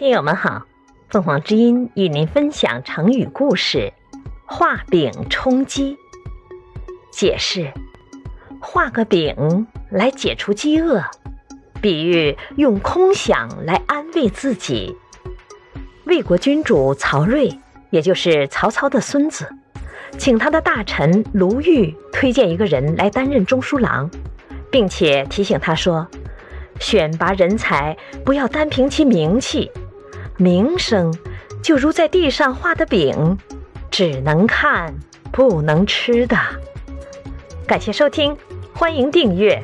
听友们好，凤凰之音与您分享成语故事“画饼充饥”。解释：画个饼来解除饥饿，比喻用空想来安慰自己。魏国君主曹睿，也就是曹操的孙子，请他的大臣卢玉推荐一个人来担任中书郎，并且提醒他说。选拔人才，不要单凭其名气，名声就如在地上画的饼，只能看不能吃的。感谢收听，欢迎订阅。